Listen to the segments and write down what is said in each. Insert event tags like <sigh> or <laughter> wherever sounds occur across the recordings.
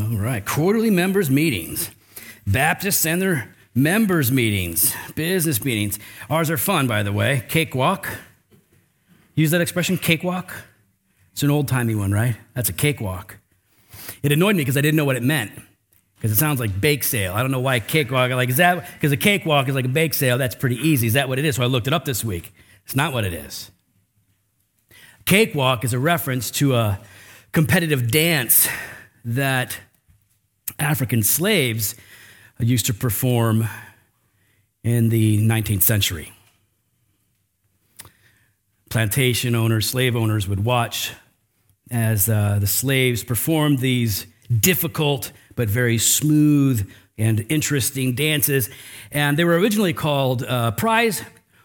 All right, quarterly members' meetings. Baptists and their members' meetings, business meetings. Ours are fun, by the way. Cakewalk. Use that expression, cakewalk? It's an old timey one, right? That's a cakewalk. It annoyed me because I didn't know what it meant. Because it sounds like bake sale. I don't know why cakewalk. Like, is that because a cakewalk is like a bake sale? That's pretty easy. Is that what it is? So I looked it up this week. It's not what it is. Cakewalk is a reference to a competitive dance that African slaves used to perform in the 19th century. Plantation owners, slave owners would watch as uh, the slaves performed these difficult but very smooth and interesting dances. And they were originally called uh, prize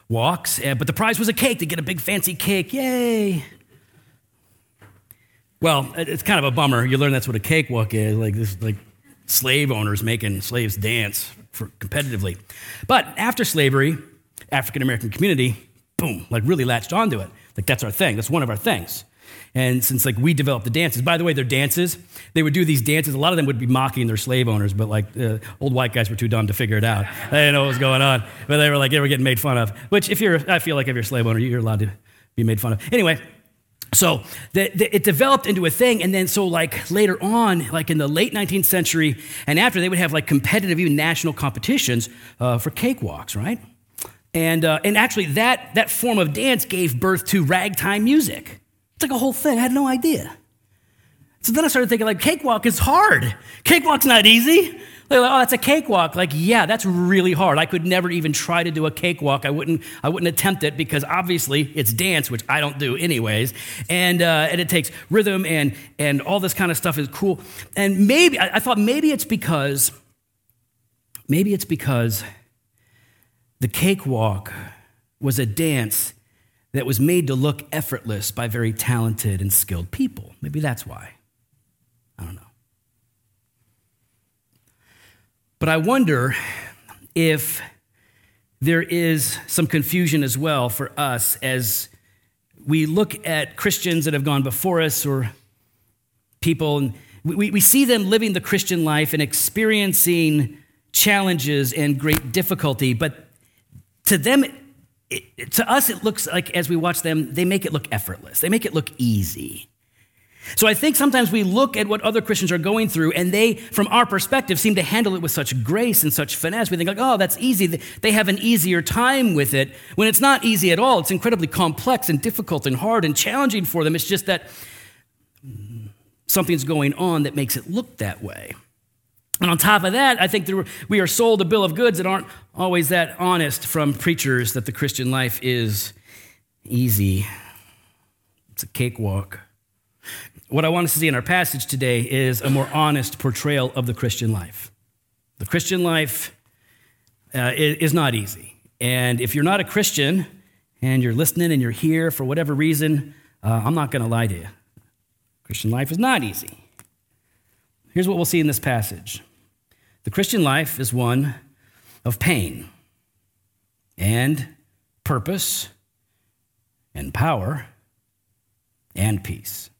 walks, uh, but the prize was a cake. They get a big fancy cake. Yay! Well, it's kind of a bummer. You learn that's what a cakewalk is, like this, like slave owners making slaves dance for competitively. But after slavery, African American community, boom, like really latched onto it. Like that's our thing. That's one of our things. And since like we developed the dances, by the way, their dances, they would do these dances. A lot of them would be mocking their slave owners, but like uh, old white guys were too dumb to figure it out. They didn't know what was going on, but they were like they were getting made fun of. Which, if you're, I feel like if you're a slave owner, you're allowed to be made fun of. Anyway, so the, the, it developed into a thing, and then so like later on, like in the late 19th century and after, they would have like competitive, even national competitions uh, for cakewalks, right? And, uh, and actually, that, that form of dance gave birth to ragtime music. It's like a whole thing. I had no idea. So then I started thinking, like, cakewalk is hard. Cakewalk's not easy. Like, oh, that's a cakewalk. Like, yeah, that's really hard. I could never even try to do a cakewalk. I wouldn't, I wouldn't attempt it because obviously it's dance, which I don't do anyways. And, uh, and it takes rhythm and, and all this kind of stuff is cool. And maybe, I, I thought maybe it's because, maybe it's because the cakewalk was a dance that was made to look effortless by very talented and skilled people. Maybe that's why. I don't know. But I wonder if there is some confusion as well for us as we look at Christians that have gone before us or people, and we, we see them living the Christian life and experiencing challenges and great difficulty, but to them, it, to us, it looks like as we watch them, they make it look effortless. They make it look easy. So I think sometimes we look at what other Christians are going through, and they, from our perspective, seem to handle it with such grace and such finesse. We think like, oh, that's easy. They have an easier time with it. When it's not easy at all, it's incredibly complex and difficult and hard and challenging for them. It's just that something's going on that makes it look that way. And on top of that, I think we are sold a bill of goods that aren't always that honest from preachers that the Christian life is easy. It's a cakewalk. What I want us to see in our passage today is a more honest portrayal of the Christian life. The Christian life uh, is not easy. And if you're not a Christian and you're listening and you're here for whatever reason, uh, I'm not going to lie to you. Christian life is not easy. Here's what we'll see in this passage the Christian life is one of pain and purpose and power and peace.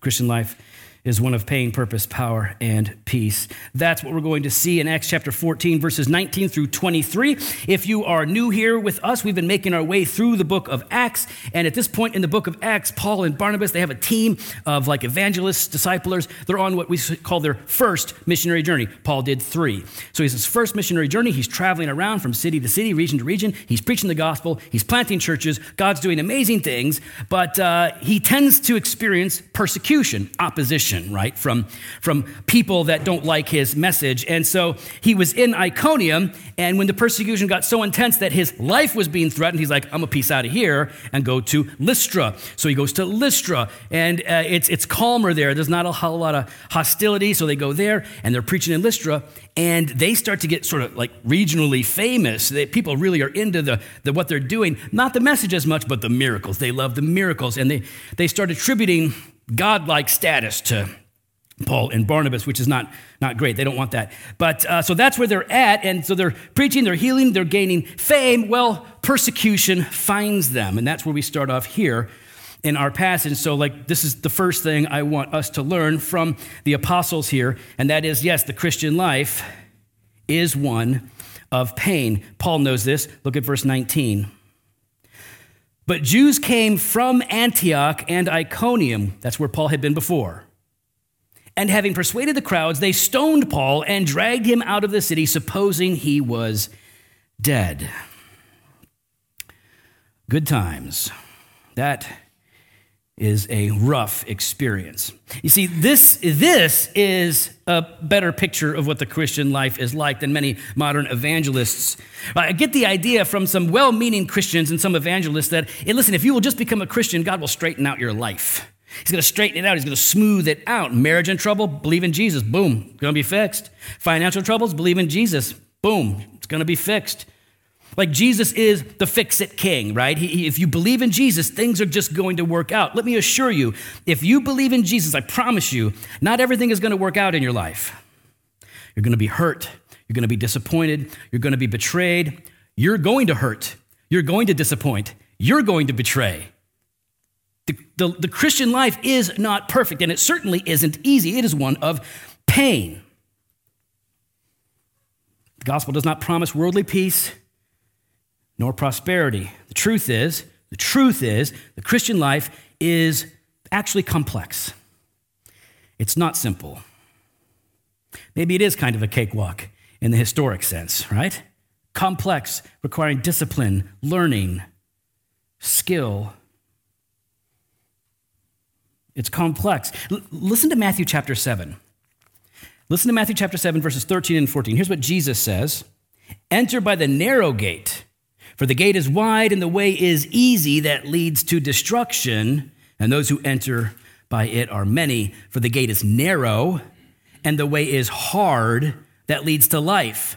Christian life is one of pain, purpose, power, and peace. That's what we're going to see in Acts chapter 14, verses 19 through 23. If you are new here with us, we've been making our way through the book of Acts. And at this point in the book of Acts, Paul and Barnabas, they have a team of like evangelists, disciplers. They're on what we call their first missionary journey. Paul did three. So he's his first missionary journey. He's traveling around from city to city, region to region. He's preaching the gospel. He's planting churches. God's doing amazing things. But uh, he tends to experience persecution, opposition right? From, from people that don't like his message. And so he was in Iconium, and when the persecution got so intense that his life was being threatened, he's like, I'm gonna peace out of here and go to Lystra. So he goes to Lystra, and uh, it's, it's calmer there. There's not a whole lot of hostility, so they go there, and they're preaching in Lystra, and they start to get sort of like regionally famous. They, people really are into the, the, what they're doing, not the message as much, but the miracles. They love the miracles, and they, they start attributing godlike status to Paul and Barnabas, which is not, not great. They don't want that. But uh, so that's where they're at. And so they're preaching, they're healing, they're gaining fame. Well, persecution finds them. And that's where we start off here in our passage. So, like, this is the first thing I want us to learn from the apostles here, and that is yes, the Christian life is one of pain. Paul knows this. Look at verse 19. But Jews came from Antioch and Iconium, that's where Paul had been before. And having persuaded the crowds, they stoned Paul and dragged him out of the city, supposing he was dead. Good times. That is a rough experience. You see, this, this is a better picture of what the Christian life is like than many modern evangelists. I get the idea from some well meaning Christians and some evangelists that, hey, listen, if you will just become a Christian, God will straighten out your life. He's going to straighten it out. He's going to smooth it out. Marriage in trouble, believe in Jesus. Boom, going to be fixed. Financial troubles, believe in Jesus. Boom, it's going to be fixed. Like Jesus is the fix it king, right? He, if you believe in Jesus, things are just going to work out. Let me assure you, if you believe in Jesus, I promise you, not everything is going to work out in your life. You're going to be hurt. You're going to be disappointed. You're going to be betrayed. You're going to hurt. You're going to disappoint. You're going to betray. The, the, the Christian life is not perfect, and it certainly isn't easy. It is one of pain. The gospel does not promise worldly peace nor prosperity. The truth is, the truth is, the Christian life is actually complex. It's not simple. Maybe it is kind of a cakewalk in the historic sense, right? Complex, requiring discipline, learning, skill. It's complex. L- listen to Matthew chapter 7. Listen to Matthew chapter 7, verses 13 and 14. Here's what Jesus says Enter by the narrow gate. For the gate is wide and the way is easy that leads to destruction, and those who enter by it are many. For the gate is narrow and the way is hard that leads to life,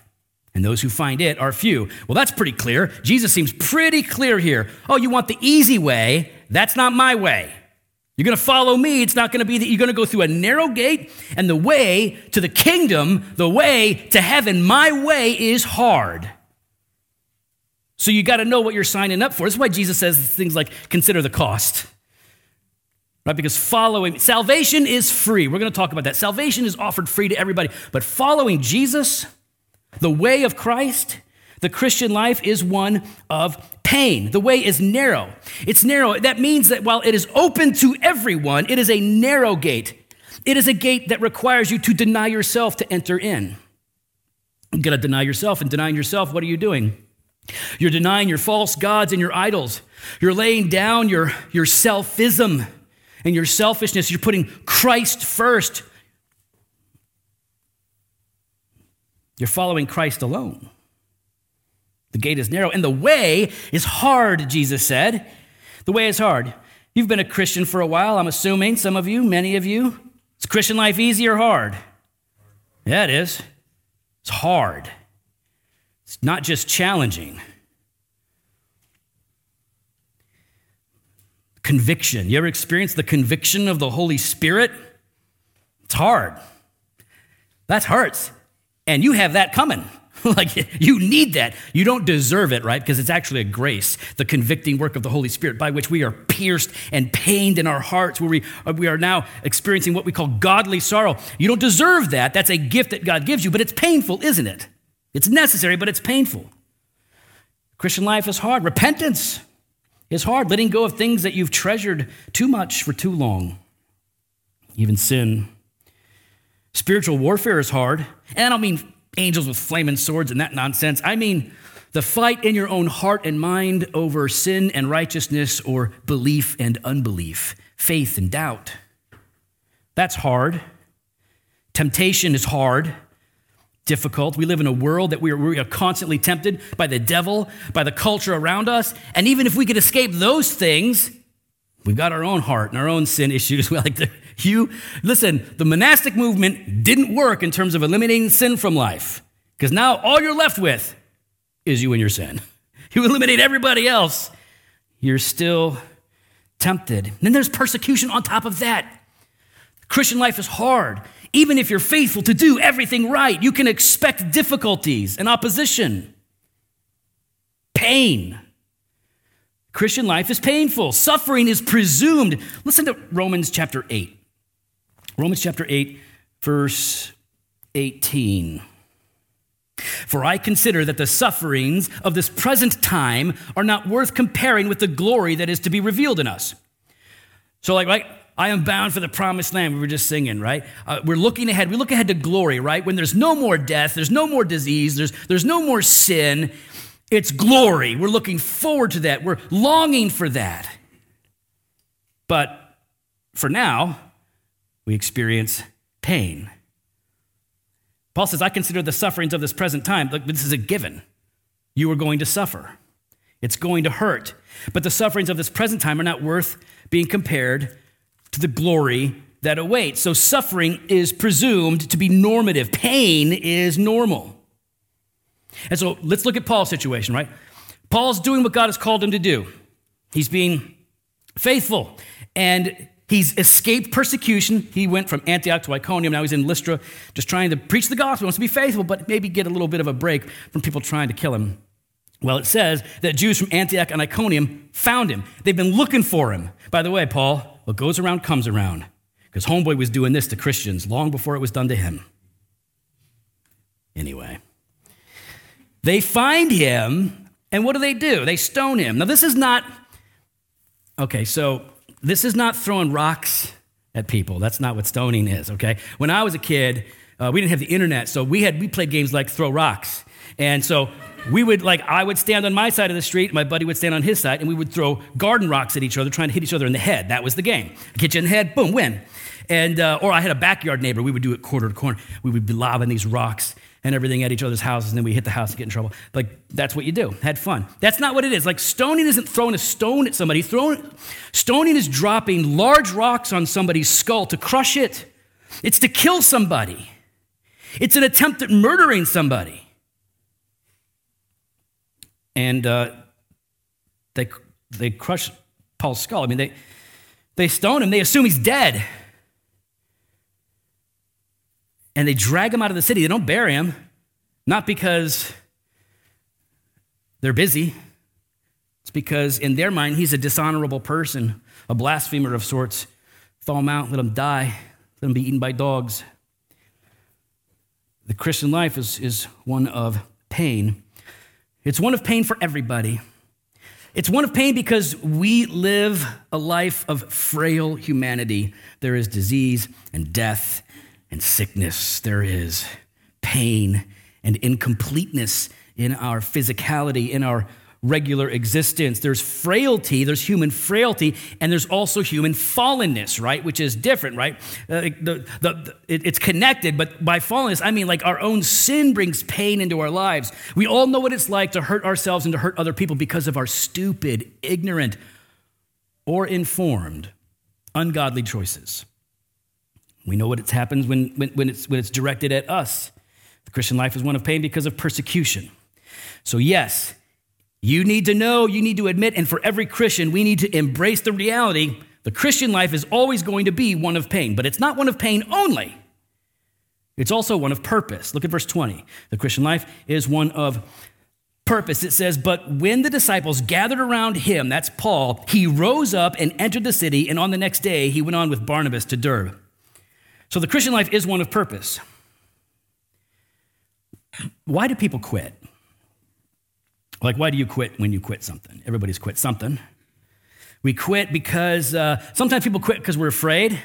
and those who find it are few. Well, that's pretty clear. Jesus seems pretty clear here. Oh, you want the easy way? That's not my way. You're going to follow me. It's not going to be that you're going to go through a narrow gate, and the way to the kingdom, the way to heaven, my way is hard. So you got to know what you're signing up for. That's why Jesus says things like consider the cost. Right? Because following salvation is free. We're going to talk about that. Salvation is offered free to everybody. But following Jesus, the way of Christ, the Christian life is one of pain. The way is narrow. It's narrow. That means that while it is open to everyone, it is a narrow gate. It is a gate that requires you to deny yourself to enter in. You got to deny yourself, and denying yourself, what are you doing? You're denying your false gods and your idols. You're laying down your, your selfism and your selfishness. You're putting Christ first. You're following Christ alone. The gate is narrow and the way is hard, Jesus said. The way is hard. You've been a Christian for a while, I'm assuming, some of you, many of you. Is Christian life easy or hard? Yeah, it is. It's hard. It's not just challenging. Conviction. You ever experienced the conviction of the Holy Spirit? It's hard. That hurts. And you have that coming. <laughs> like you need that. You don't deserve it, right? Because it's actually a grace, the convicting work of the Holy Spirit by which we are pierced and pained in our hearts, where we, uh, we are now experiencing what we call godly sorrow. You don't deserve that. That's a gift that God gives you, but it's painful, isn't it? It's necessary, but it's painful. Christian life is hard. Repentance is hard. Letting go of things that you've treasured too much for too long, even sin. Spiritual warfare is hard. And I don't mean angels with flaming swords and that nonsense. I mean the fight in your own heart and mind over sin and righteousness or belief and unbelief, faith and doubt. That's hard. Temptation is hard difficult. We live in a world that we are, we are, constantly tempted by the devil, by the culture around us. And even if we could escape those things, we've got our own heart and our own sin issues. <laughs> We like to, you listen, the monastic movement didn't work in terms of eliminating sin from life. Because now all you're left with is you and your sin. <laughs> You eliminate everybody else, you're still tempted. And then there's persecution on top of that. Christian life is hard. Even if you're faithful to do everything right, you can expect difficulties and opposition, pain. Christian life is painful. Suffering is presumed. Listen to Romans chapter 8. Romans chapter 8, verse 18. For I consider that the sufferings of this present time are not worth comparing with the glory that is to be revealed in us. So, like, right? I am bound for the promised land. We were just singing, right? Uh, we're looking ahead. We look ahead to glory, right? When there's no more death, there's no more disease, there's, there's no more sin. It's glory. We're looking forward to that. We're longing for that. But for now, we experience pain. Paul says, I consider the sufferings of this present time, like this is a given. You are going to suffer. It's going to hurt. But the sufferings of this present time are not worth being compared to the glory that awaits. So suffering is presumed to be normative, pain is normal. And so let's look at Paul's situation, right? Paul's doing what God has called him to do. He's being faithful and He's escaped persecution. He went from Antioch to Iconium. Now he's in Lystra, just trying to preach the gospel. He wants to be faithful, but maybe get a little bit of a break from people trying to kill him. Well, it says that Jews from Antioch and Iconium found him. They've been looking for him. By the way, Paul, what goes around comes around. Because Homeboy was doing this to Christians long before it was done to him. Anyway, they find him, and what do they do? They stone him. Now, this is not, okay, so this is not throwing rocks at people. That's not what stoning is, okay? When I was a kid, uh, we didn't have the internet, so we had we played games like throw rocks. And so we would like I would stand on my side of the street, my buddy would stand on his side, and we would throw garden rocks at each other, trying to hit each other in the head. That was the game. Get you in the head, boom, win. And uh, or I had a backyard neighbor. We would do it quarter to corner. We would be lobbing these rocks and everything at each other's houses, and then we hit the house and get in trouble. Like, that's what you do. Had fun. That's not what it is. Like, stoning isn't throwing a stone at somebody. Throwing, stoning is dropping large rocks on somebody's skull to crush it. It's to kill somebody. It's an attempt at murdering somebody. And uh, they, they crush Paul's skull. I mean, they, they stone him, they assume he's dead and they drag him out of the city. They don't bury him, not because they're busy. It's because in their mind, he's a dishonorable person, a blasphemer of sorts. Throw him out, let him die, let him be eaten by dogs. The Christian life is, is one of pain. It's one of pain for everybody. It's one of pain because we live a life of frail humanity. There is disease and death and sickness, there is pain and incompleteness in our physicality, in our regular existence. There's frailty, there's human frailty, and there's also human fallenness, right? Which is different, right? Uh, the, the, the, it, it's connected, but by fallenness, I mean like our own sin brings pain into our lives. We all know what it's like to hurt ourselves and to hurt other people because of our stupid, ignorant, or informed, ungodly choices. We know what it happens when, when, when, it's, when it's directed at us. The Christian life is one of pain because of persecution. So, yes, you need to know, you need to admit, and for every Christian, we need to embrace the reality the Christian life is always going to be one of pain, but it's not one of pain only. It's also one of purpose. Look at verse 20. The Christian life is one of purpose. It says, But when the disciples gathered around him, that's Paul, he rose up and entered the city, and on the next day he went on with Barnabas to Derbe. So the Christian life is one of purpose. Why do people quit? Like, why do you quit when you quit something? Everybody's quit something. We quit because uh, sometimes people quit because we're afraid.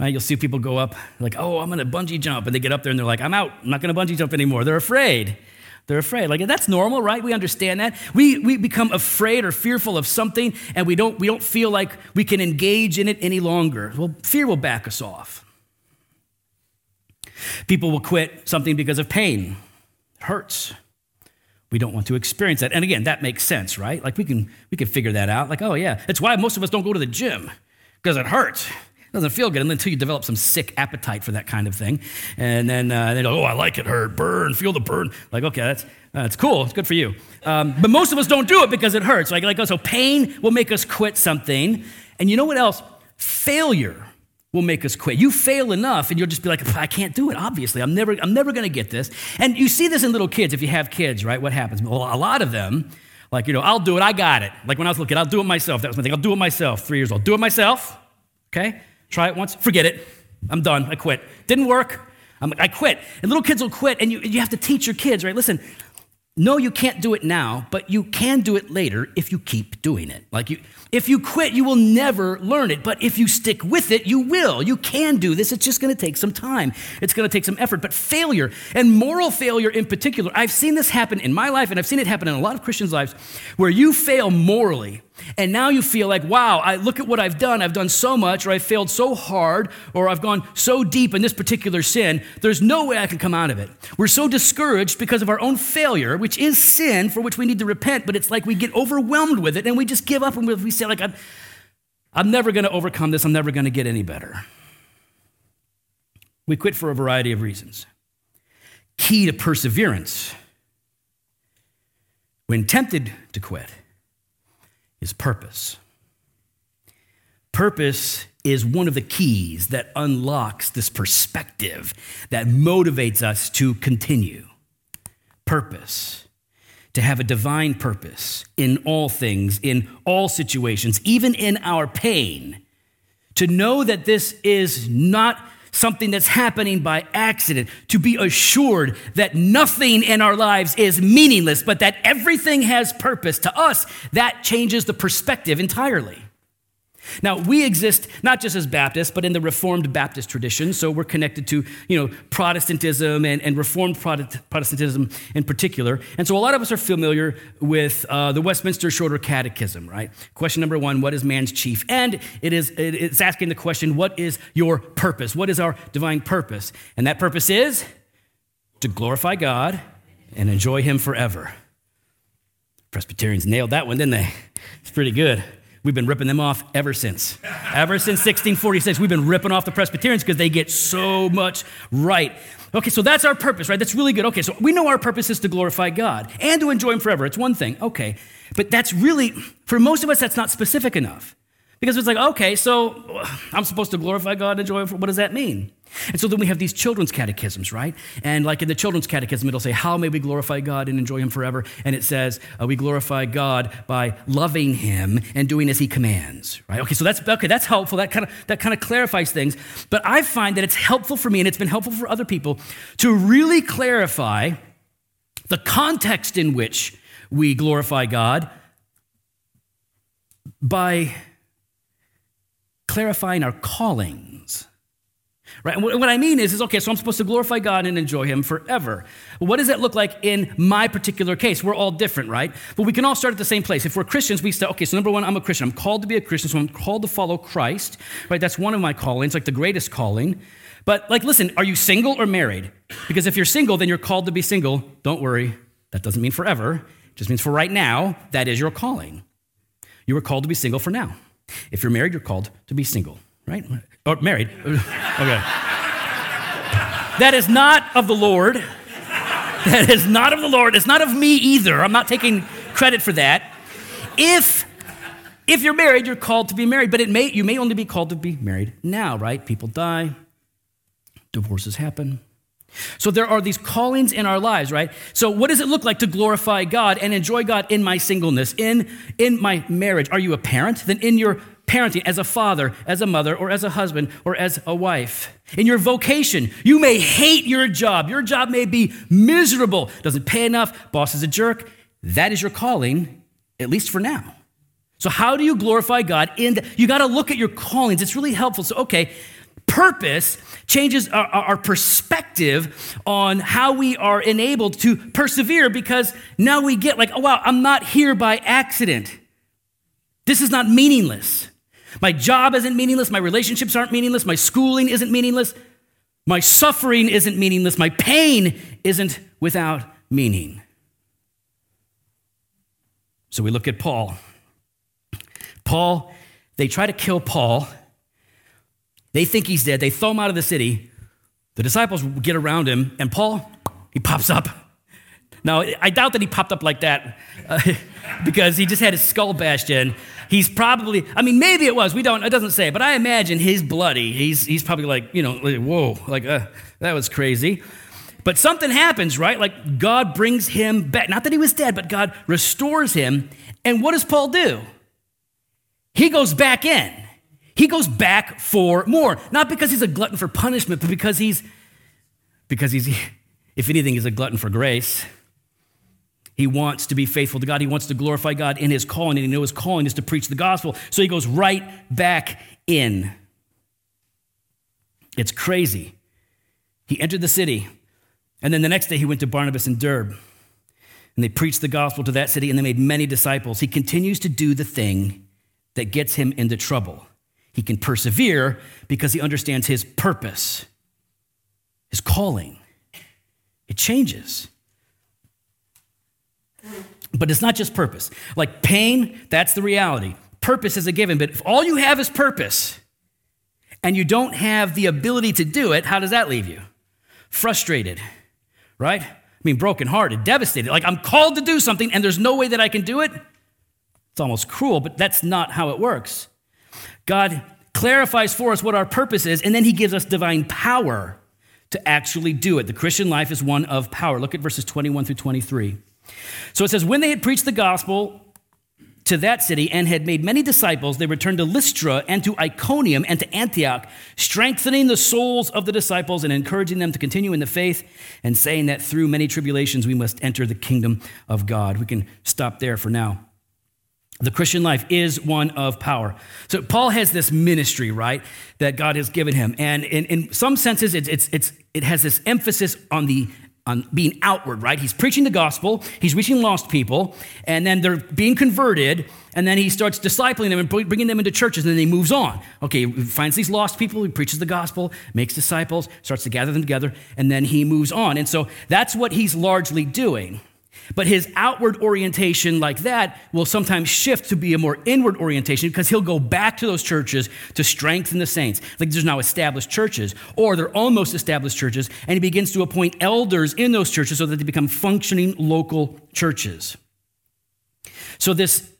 Right? You'll see people go up, like, oh, I'm going to bungee jump. And they get up there and they're like, I'm out. I'm not going to bungee jump anymore. They're afraid. They're afraid. Like, that's normal, right? We understand that. We, we become afraid or fearful of something and we don't, we don't feel like we can engage in it any longer. Well, fear will back us off. People will quit something because of pain. It hurts. We don't want to experience that. And again, that makes sense, right? Like we can we can figure that out. Like, oh yeah, that's why most of us don't go to the gym because it hurts. It doesn't feel good until you develop some sick appetite for that kind of thing. And then uh, they go, oh, I like it hurt, burn, feel the burn. Like, okay, that's, that's cool. It's good for you. Um, but most of us don't do it because it hurts. Like, like, oh, so pain will make us quit something. And you know what else? Failure will make us quit. You fail enough and you'll just be like, I can't do it, obviously. I'm never, I'm never going to get this. And you see this in little kids if you have kids, right? What happens? Well, a lot of them, Like, you know, I'll do it, I got it. Like when I was looking, I'll do it myself. That was my thing. I'll do it myself. Three years old. Do it myself. Okay? Try it once. Forget it. I'm done. I quit. Didn't work. I'm, i quit. And little kids will quit, and you, you have to teach your kids, right? Listen, no, you can't do it now, but you can do it later if you keep doing it. Like you, if you quit, you will never learn it. But if you stick with it, you will. You can do this. It's just going to take some time. It's going to take some effort. But failure, and moral failure in particular, I've seen this happen in my life, and I've seen it happen in a lot of Christians' lives, where you fail morally and now you feel like, wow, I look at what I've done. I've done so much, or I've failed so hard, or I've gone so deep in this particular sin. There's no way I can come out of it. We're so discouraged because of our own failure, which is sin for which we need to repent, but it's like we get overwhelmed with it and we just give up and we say, like, I'm, I'm never going to overcome this. I'm never going to get any better. We quit for a variety of reasons. Key to perseverance when tempted to quit is purpose. Purpose is one of the keys that unlocks this perspective that motivates us to continue. Purpose, to have a divine purpose in all things, in all situations, even in our pain. To know that this is not something that's happening by accident, to be assured that nothing in our lives is meaningless, but that everything has purpose. To us, that changes the perspective entirely. Now, we exist not just as Baptists, but in the Reformed Baptist tradition. So we're connected to, you know, Protestantism and, and Reformed Protestantism in particular. And so a lot of us are familiar with uh, the Westminster Shorter Catechism, right? Question number one, what is man's chief end? It is, it's asking the question, what is your purpose? What is our divine purpose? And that purpose is to glorify God and enjoy him forever. Presbyterians nailed that one, didn't they? It's pretty good. We've been ripping them off ever since. ever since 1646, we've been ripping off the Presbyterians because they get so much right. Okay, so that's our purpose, right? That's really good. Okay, so we know our purpose is to glorify God and to enjoy Him forever. It's one thing. Okay. But that's really, for most of us, that's not specific enough. Because it's like, okay, so <sighs> I'm supposed to glorify God and enjoy Him. What does that mean? And so then we have these children's catechisms, right? And like in the children's catechism, it'll say, How may we glorify God and enjoy Him forever? And it says, uh, We glorify God by loving Him and doing as He commands, right? Okay, so that's okay, that's helpful. That kind of that kind of clarifies things. But I find that it's helpful for me, and it's been helpful for other people, to really clarify the context in which we glorify God by clarifying our callings. Right? And what I mean is, is okay, so I'm supposed to glorify God and enjoy Him forever. what does that look like in my particular case? We're all different, right? But we can all start at the same place. If we're Christians, we say, okay, so number one, I'm a Christian. I'm called to be a Christian, so I'm called to follow Christ, right? That's one of my callings, like the greatest calling. But, like, listen, are you single or married? Because if you're single, then you're called to be single. Don't worry, that doesn't mean forever, it just means for right now, that is your calling. You are called to be single for now. If you're married, you're called to be single, right? Or married. okay. That is not of the Lord. That is not of the Lord. It's not of me either. I'm not taking credit for that. If if you're married, you're called to be married, but it may you may only be called to be married now, right? People die, divorces happen. So there are these callings in our lives, right? So what does it look like to glorify God and enjoy God in my singleness, in in my marriage? Are you a parent? Then in your parenting, as a father, as a mother, or as a husband, or as a wife. In your vocation, you may hate your job. Your job may be miserable, doesn't pay enough, boss is a jerk. That is your calling, at least for now. So, how do you glorify God? In the, you got to look at your callings. It's really helpful. So, okay, purpose changes our, our, perspective on how we are enabled to persevere because now we get like, oh wow, I'm not here by accident. This is not meaningless. My job isn't meaningless. My relationships aren't meaningless. My schooling isn't meaningless. My suffering isn't meaningless. My pain isn't without meaning. So we look at Paul. Paul, they try to kill Paul. They think he's dead. They throw him out of the city. The disciples get around him, and Paul, he pops up. Now, I doubt that he popped up like that uh, <laughs> because he just had his skull bashed in. He's probably, I mean, maybe it was. We don't, it doesn't say, but I imagine he's bloody. He's, he's probably like, you know, like, whoa, like, uh, that was crazy. but something happens, right? Like God brings him back. Not that he was dead, but God restores him. And what does Paul do? He goes back in. He goes back for more. Not because he's a glutton for punishment, but because he's, because he's, <laughs> if anything, he's a glutton for grace. He wants to be faithful to God. He wants to glorify God in his calling, and he knows his calling is to preach the gospel. So he goes right back in. It's crazy. He entered the city, and then the next day he went to Barnabas and Derb, and they preached the gospel to that city, and they made many disciples. He continues to do the thing that gets him into trouble. He can persevere because he understands his purpose, his calling. It changes. But it's not just purpose. Like pain, that's the reality. Purpose is a given, but if all you have is purpose and you don't have the ability to do it, how does that leave you? Frustrated, right? I mean, brokenhearted, devastated. Like I'm called to do something and there's no way that I can do it. It's almost cruel, but that's not how it works. God clarifies for us what our purpose is, and then he gives us divine power to actually do it. The Christian life is one of power. Look at verses 21 through 23. So it says, When they had preached the gospel to that city and had made many disciples, they returned to Lystra and to Iconium and to Antioch, strengthening the souls of the disciples and encouraging them to continue in the faith and saying that through many tribulations we must enter the kingdom of God. We can stop there for now. The Christian life is one of power. So Paul has this ministry, right, that God has given him. And in, in some senses, it's, it's, it's, it has this emphasis on the on being outward, right? He's preaching the gospel, he's reaching lost people, and then they're being converted, and then he starts discipling them and bringing them into churches, and then he moves on. Okay, he finds these lost people, he preaches the gospel, makes disciples, starts to gather them together, and then he moves on. And so that's what he's largely doing. But his outward orientation, like that, will sometimes shift to be a more inward orientation because he'll go back to those churches to strengthen the saints. Like there's now established churches, or they're almost established churches, and he begins to appoint elders in those churches so that they become functioning local churches. So, this,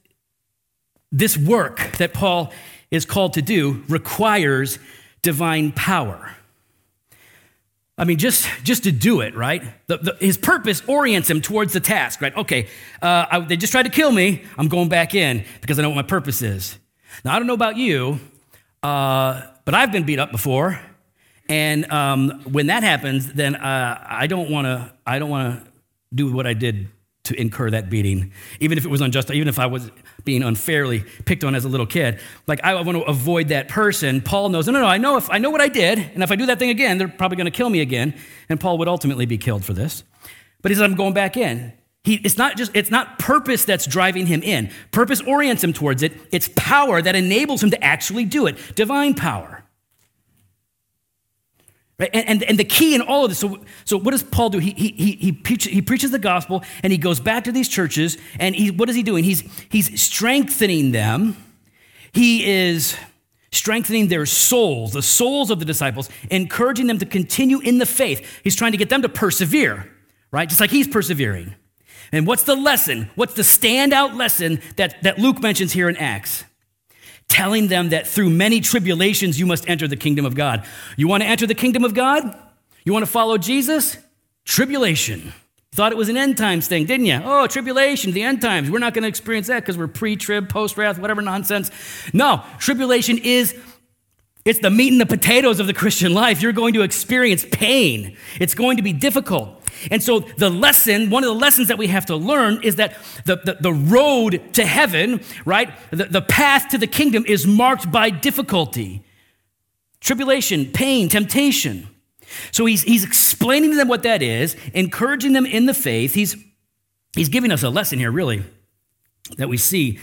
this work that Paul is called to do requires divine power. I mean, just, just to do it, right? The, the, his purpose orients him towards the task, right? Okay, uh, I, they just tried to kill me. I'm going back in because I know what my purpose is. Now, I don't know about you, uh, but I've been beat up before. And um, when that happens, then uh, I don't want to. I don't want to do what I did to incur that beating, even if it was unjust, even if I was being unfairly picked on as a little kid. Like I want to avoid that person. Paul knows, no, no, no, I know if I know what I did, and if I do that thing again, they're probably going to kill me again. And Paul would ultimately be killed for this. But he said, I'm going back in. He, it's not just it's not purpose that's driving him in. Purpose orients him towards it. It's power that enables him to actually do it. Divine power. And, and, and, the key in all of this, so, so what does Paul do? He, he, he, he preaches the gospel and he goes back to these churches and he, what is he doing? He's, he's strengthening them. He is strengthening their souls, the souls of the disciples, encouraging them to continue in the faith. He's trying to get them to persevere, right? Just like he's persevering. And what's the lesson? What's the standout lesson that, that Luke mentions here in Acts? Telling them that through many tribulations you must enter the kingdom of God. You want to enter the kingdom of God? You want to follow Jesus? Tribulation. Thought it was an end times thing, didn't you? Oh, tribulation, the end times. We're not going to experience that because we're pre trib, post wrath, whatever nonsense. No, tribulation is. It's the meat and the potatoes of the Christian life. You're going to experience pain. It's going to be difficult. And so, the lesson, one of the lessons that we have to learn is that the, the, the road to heaven, right, the, the path to the kingdom is marked by difficulty, tribulation, pain, temptation. So, he's, he's explaining to them what that is, encouraging them in the faith. He's, he's giving us a lesson here, really, that we see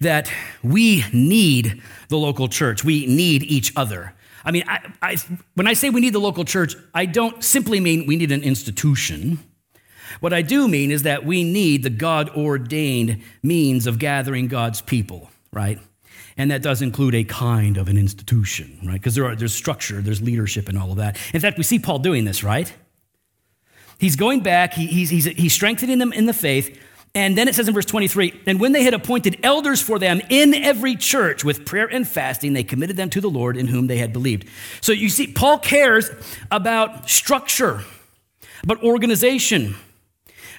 that we need the local church, we need each other. I mean, I, I, when I say we need the local church, I don't simply mean we need an institution. What I do mean is that we need the God ordained means of gathering God's people, right? And that does include a kind of an institution, right? Because there there's structure, there's leadership, and all of that. In fact, we see Paul doing this, right? He's going back, he, he's, he's, he's strengthening them in the faith, and then it says in verse 23 And when they had appointed elders for them in every church with prayer and fasting, they committed them to the Lord in whom they had believed. So you see, Paul cares about structure, about organization.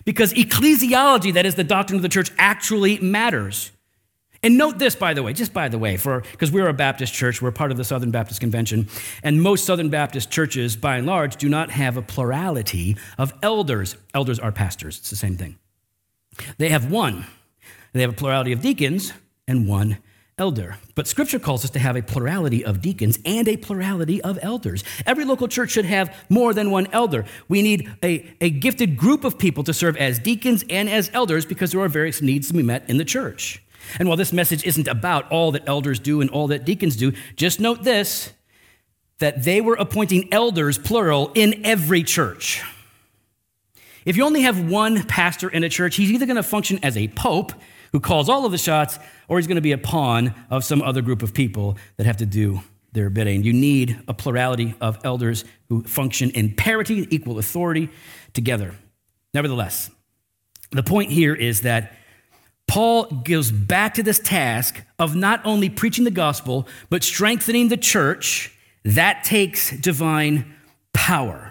Because ecclesiology, that is the doctrine of the church, actually matters. And note this, by the way, just by the way, for because we're a Baptist church, we're part of the Southern Baptist Convention, and most Southern Baptist churches, by and large, do not have a plurality of elders. Elders are pastors; it's the same thing. They have one. They have a plurality of deacons and one elder. But Scripture calls us to have a plurality of deacons and a plurality of elders. Every local church should have more than one elder. We need a, a gifted group of people to serve as deacons and as elders because there are various needs to be met in the church. And while this message isn't about all that elders do and all that deacons do, just note this that they were appointing elders, plural, in every church. If you only have one pastor in a church, he's either going to function as a pope who calls all of the shots, or he's going to be a pawn of some other group of people that have to do their bidding. You need a plurality of elders who function in parity, equal authority together. Nevertheless, the point here is that Paul goes back to this task of not only preaching the gospel, but strengthening the church. That takes divine power.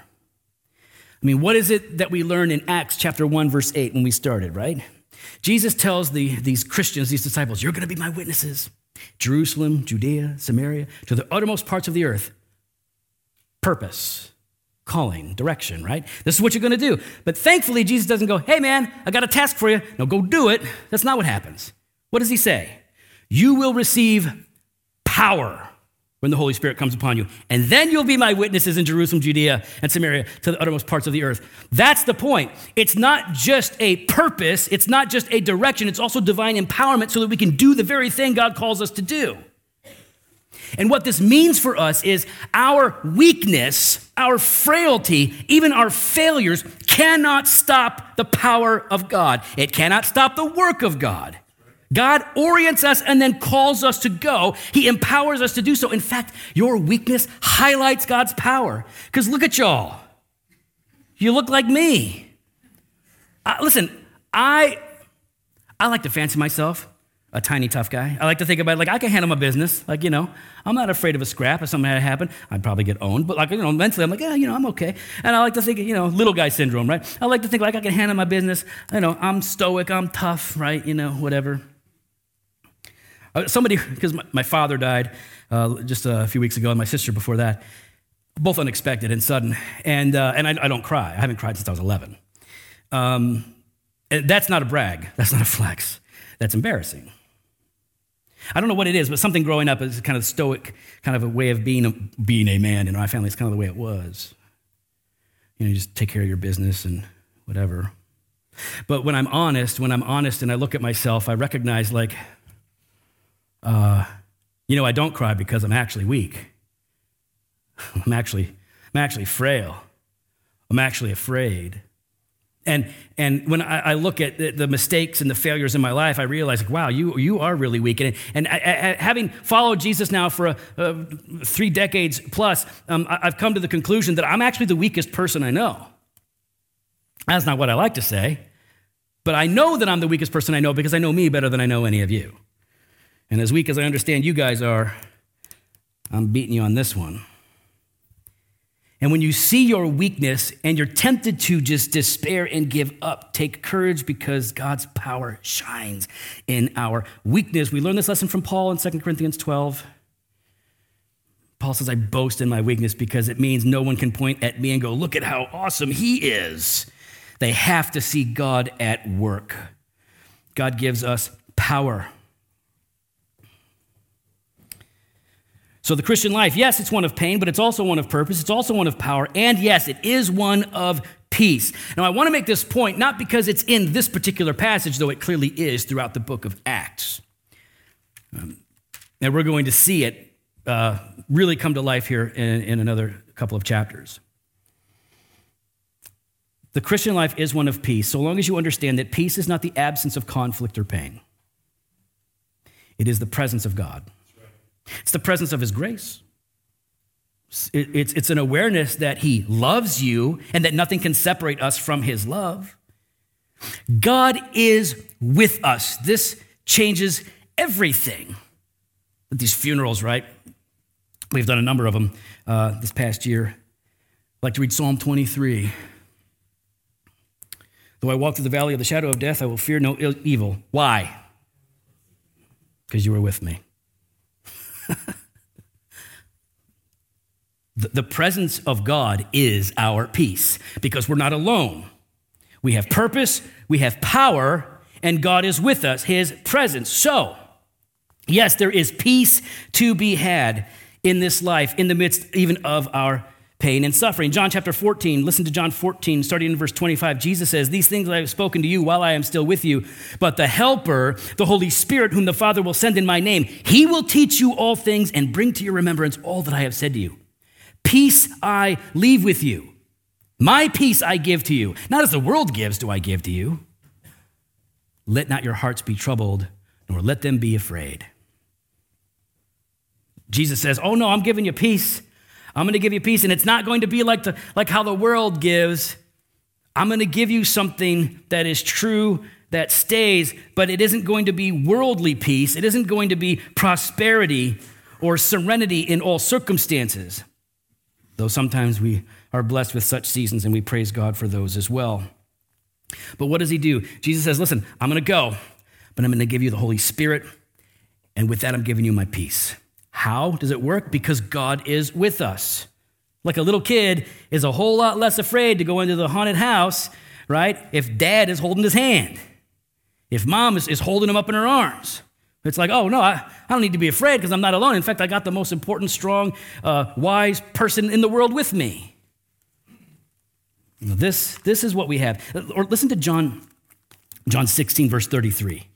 I mean, what is it that we learn in Acts chapter 1, verse 8 when we started, right? Jesus tells the, these Christians, these disciples, You're going to be my witnesses. Jerusalem, Judea, Samaria, to the uttermost parts of the earth. Purpose calling, direction, right? This is what you're going to do. But thankfully, Jesus doesn't go, hey, man, I got a task for you. No, go do it. That's not what happens. What does he say? You will receive power when the Holy Spirit comes upon you. And then you'll be my witnesses in Jerusalem, Judea, and Samaria to the uttermost parts of the earth. That's the point. It's not just a purpose, it's not just a direction, it's also divine empowerment so that we can do the very thing God calls us to do. And what this means for us is our weakness, our frailty, even our failures cannot stop the power of God. It cannot stop the work of God. God orients us and then calls us to go. He empowers us to do so. In fact, your weakness highlights God's power. Because look at y'all. You look like me. Uh, listen, I, I like to fancy myself a tiny tough guy. I like to think about like I can handle my business. Like, you know, I'm not afraid of a scrap. If something had happened, I'd probably get owned. But like, you know, mentally, I'm like, yeah, you know, I'm okay. And I like to think, you know, little guy syndrome, right? I like to think like I can handle my business. You know, I'm stoic, I'm tough, right? You know, whatever. Uh, somebody, because my, my, father died uh, just a few weeks ago, and my sister before that, both unexpected and sudden. And, uh, and I, I, don't cry. I haven't cried since I was 11. Um, that's not a brag. <laughs> That's not a flex. That's embarrassing. I don't know what it is, but something growing up is kind of stoic, kind of a way of being a, being a man in my family. It's kind of the way it was. You know, you just take care of your business and whatever. But when I'm honest, when I'm honest and I look at myself, I recognize like, uh, you know, I don't cry because I'm actually weak. <laughs> I'm actually, I'm actually frail. I'm actually afraid. And, and when I, I look at the, the, mistakes and the failures in my life, I realize, like, wow, you, you are really weak. And, and I, I, having followed Jesus now for a, a three decades plus, um, I've come to the conclusion that I'm actually the weakest person I know. That's not what I like to say, but I know that I'm the weakest person I know because I know me better than I know any of you. And as weak as I understand you guys are, I'm beating you on this one. And when you see your weakness and you're tempted to just despair and give up, take courage because God's power shines in our weakness. We learn this lesson from Paul in 2 Corinthians 12. Paul says, I boast in my weakness because it means no one can point at me and go, Look at how awesome he is. They have to see God at work. God gives us power. So, the Christian life, yes, it's one of pain, but it's also one of purpose. It's also one of power. And yes, it is one of peace. Now, I want to make this point not because it's in this particular passage, though it clearly is throughout the book of Acts. Um, and we're going to see it uh, really come to life here in, in another couple of chapters. The Christian life is one of peace, so long as you understand that peace is not the absence of conflict or pain, it is the presence of God. It's the presence of His grace. It's, it's an awareness that He loves you and that nothing can separate us from His love. God is with us. This changes everything. At these funerals, right? We've done a number of them uh, this past year. I'd like to read Psalm 23. Though I walk through the valley of the shadow of death, I will fear no evil. Why? Because you were with me. The, presence of God is our peace because we're not alone. We have purpose, we have power, and God is with us, His presence. So, yes, there is peace to be had in this life, in the midst even of our pain and suffering. John chapter 14, listen to John 14, starting in verse 25. Jesus says, These things I have spoken to you while I am still with you, but the Helper, the Holy Spirit, whom the Father will send in my name, he will teach you all things and bring to your remembrance all that I have said to you. Peace I leave with you. My peace I give to you. Not as the world gives, do I give to you. Let not your hearts be troubled, nor let them be afraid. Jesus says, Oh no, I'm giving you peace. I'm going to give you peace, and it's not going to be like, the, like how the world gives. I'm going to give you something that is true, that stays, but it isn't going to be worldly peace. It isn't going to be prosperity or serenity in all circumstances. Though sometimes we are blessed with such seasons, and we praise God for those as well. But what does he do? Jesus says, Listen, I'm going to go, but I'm going to give you the Holy Spirit, and with that, I'm giving you my peace. How does it work? Because God is with us. Like a little kid is a whole lot less afraid to go into the haunted house, right? If dad is holding his hand, if mom is, is holding him up in her arms. It's like, oh, no, I, I don't need to be afraid because I'm not alone. In fact, I got the most important, strong, uh, wise person in the world with me. This, this is what we have. Or listen to John, John 16, verse 33.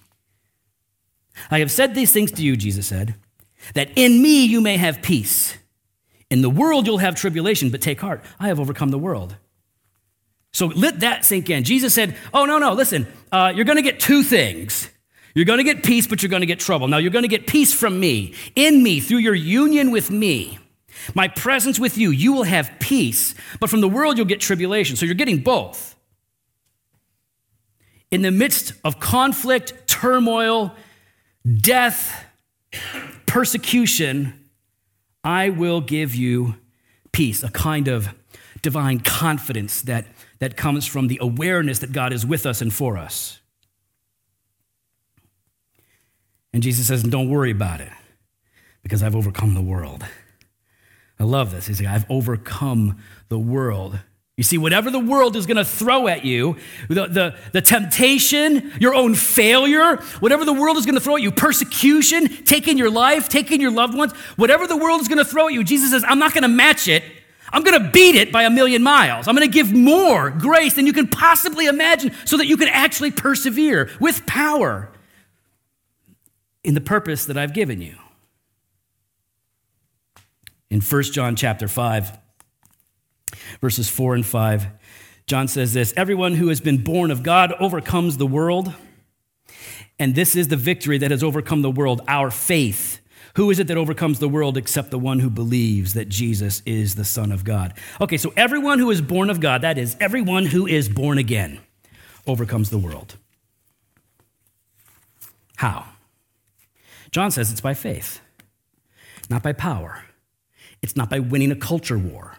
I have said these things to you, Jesus said that in me you may have peace. In the world you'll have tribulation, but take heart, I have overcome the world. So let that sink in. Jesus said, Oh, no, no, listen, uh, you're going to get two things. You're going to get peace, but you're going to get trouble. Now, you're going to get peace from me, in me, through your union with me. My presence with you, you will have peace, but from the world you'll get tribulation. So you're getting both. In the midst of conflict, turmoil, death, persecution, I will give you peace, a kind of divine confidence that, that comes from the awareness that God is with us and for us. And Jesus says, Don't worry about it because I've overcome the world. I love this. He's like, I've overcome the world. You see, whatever the world is going to throw at you, the, the, the, temptation, your own failure, whatever the world is going to throw at you, persecution, taking your life, taking your loved ones, whatever the world is going to throw at you, Jesus says, I'm not going to match it. I'm going to beat it by a million miles. I'm going to give more grace than you can possibly imagine so that you can actually persevere with power in the purpose that I've given you. In 1 John chapter 5, verses 4 and 5. John says this Everyone who has been born of God overcomes the world. And this is the victory that has overcome the world, our faith. Who is it that overcomes the world except the one who believes that Jesus is the Son of God? Okay, so everyone who is born of God, that is, everyone who is born again, overcomes the world. How? John says it's by faith, not by power. It's not by winning a culture war.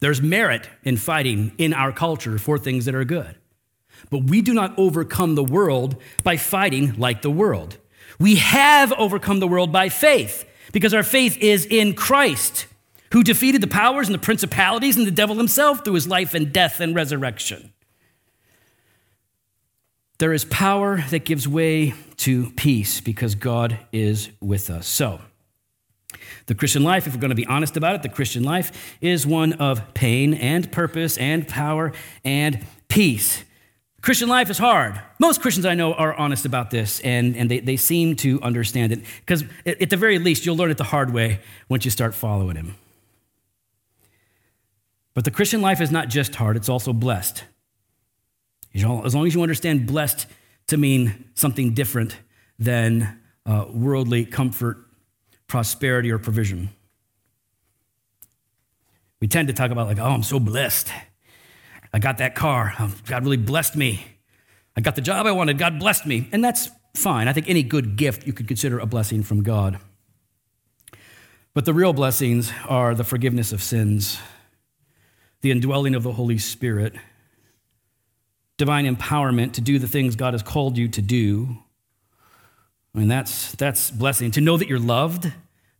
There's merit in fighting in our culture for things that are good. But we do not overcome the world by fighting like the world. We have overcome the world by faith because our faith is in Christ, who defeated the powers and the principalities and the devil himself through his life and death and resurrection. There is power that gives way to peace because God is with us. So, the Christian life, if we're going to be honest about it, the Christian life is one of pain and purpose and power and peace. Christian life is hard. Most Christians I know are honest about this, and, and they, they seem to understand it. Because at the very least, you'll learn it the hard way once you start following Him. But the Christian life is not just hard, it's also blessed. As long as you understand blessed to mean something different than uh, worldly comfort prosperity or provision. We tend to talk about, like, oh, I'm so blessed. I got that car. Oh, God really blessed me. I got the job I wanted. God blessed me. And that's fine. I think any good gift you could consider a blessing from God. But the real blessings are the forgiveness of sins, the indwelling of the Holy Spirit, divine empowerment to do the things God has called you to do. I mean, that's, that's blessing. To know that you're loved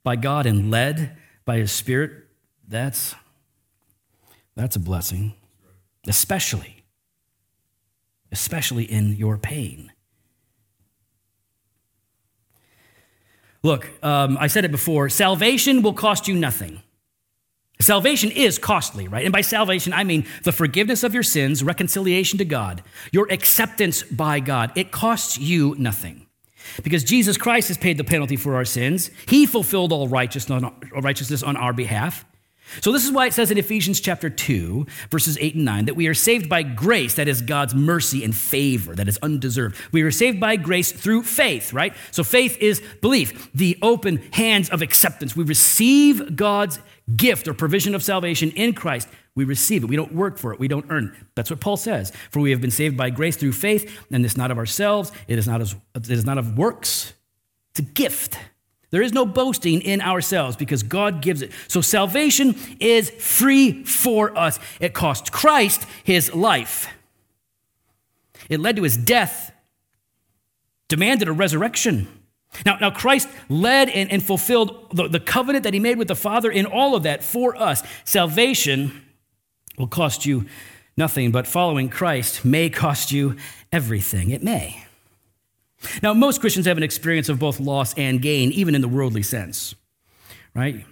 by God and led by His Spirit, that's, that's a blessing, especially, especially in your pain. Look, um, I said it before salvation will cost you nothing. Salvation is costly, right? And by salvation, I mean the forgiveness of your sins, reconciliation to God, your acceptance by God. It costs you nothing. Because Jesus Christ has paid the penalty for our sins. He fulfilled all righteousness on our behalf. So, this is why it says in Ephesians chapter 2, verses 8 and 9, that we are saved by grace, that is God's mercy and favor, that is undeserved. We are saved by grace through faith, right? So, faith is belief, the open hands of acceptance. We receive God's gift or provision of salvation in Christ. We receive it. We don't work for it. We don't earn it. That's what Paul says. For we have been saved by grace through faith, and it's not of ourselves, it is not, of, it is not of works, it's a gift. There is no boasting in ourselves because God gives it. So salvation is free for us. It cost Christ his life. It led to his death, demanded a resurrection. Now, now Christ led and, and fulfilled the, the covenant that he made with the Father in all of that for us. Salvation will cost you nothing, but following Christ may cost you everything. It may. Now, most Christians have an experience of both loss and gain, even in the worldly sense, right?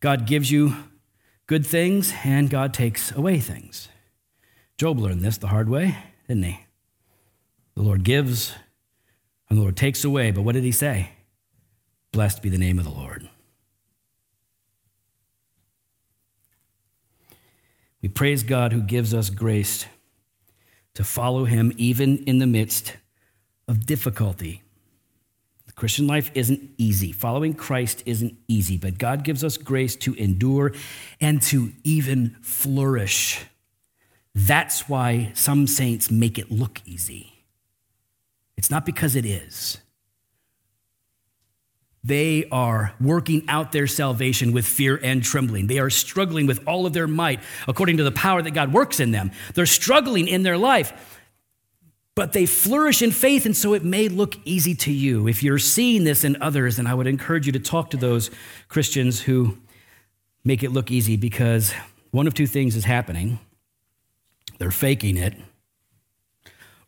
God gives you good things and God takes away things. Job learned this the hard way, didn't he? The Lord gives and the Lord takes away. But what did he say? Blessed be the name of the Lord. We praise God who gives us grace to follow him even in the midst of difficulty. The Christian life isn't easy. Following Christ isn't easy, but God gives us grace to endure and to even flourish. That's why some saints make it look easy. It's not because it is. They are working out their salvation with fear and trembling. They are struggling with all of their might according to the power that God works in them. They're struggling in their life but they flourish in faith, and so it may look easy to you. If you're seeing this in others, then I would encourage you to talk to those Christians who make it look easy because one of two things is happening they're faking it,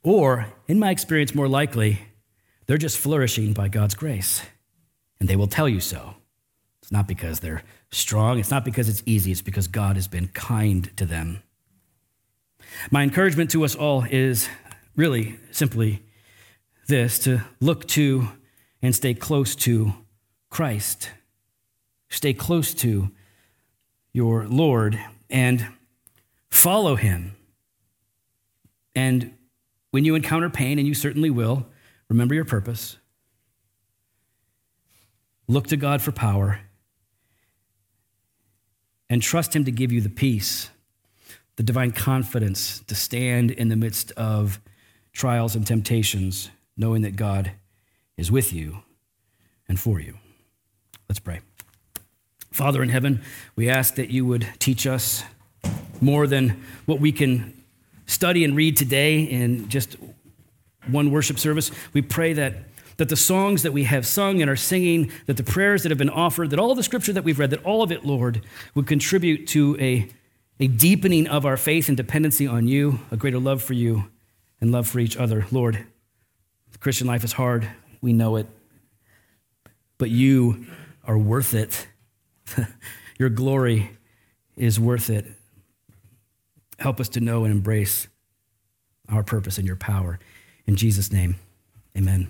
or, in my experience, more likely, they're just flourishing by God's grace, and they will tell you so. It's not because they're strong, it's not because it's easy, it's because God has been kind to them. My encouragement to us all is really simply this to look to and stay close to Christ. Stay close to your Lord and follow him. And when you encounter pain, and you certainly will, remember your purpose. Look to God for power and trust Him to give you the peace, the divine confidence to stand in the midst of trials and temptations, knowing that God is with you and for you. Let's pray. Father in heaven, we ask that you would teach us more than what we can study and read today in just one worship service. We pray that, that the songs that we have sung and are singing, that the prayers that have been offered, that all the scripture that we've read, that all of it, Lord, would contribute to a, a deepening of our faith and dependency on you, a greater love for you, and love for each other. Lord, the Christian life is hard. We know it. But you are worth it. <laughs> Your glory is worth it. Help us to know and embrace our purpose and your power. In Jesus' name, amen.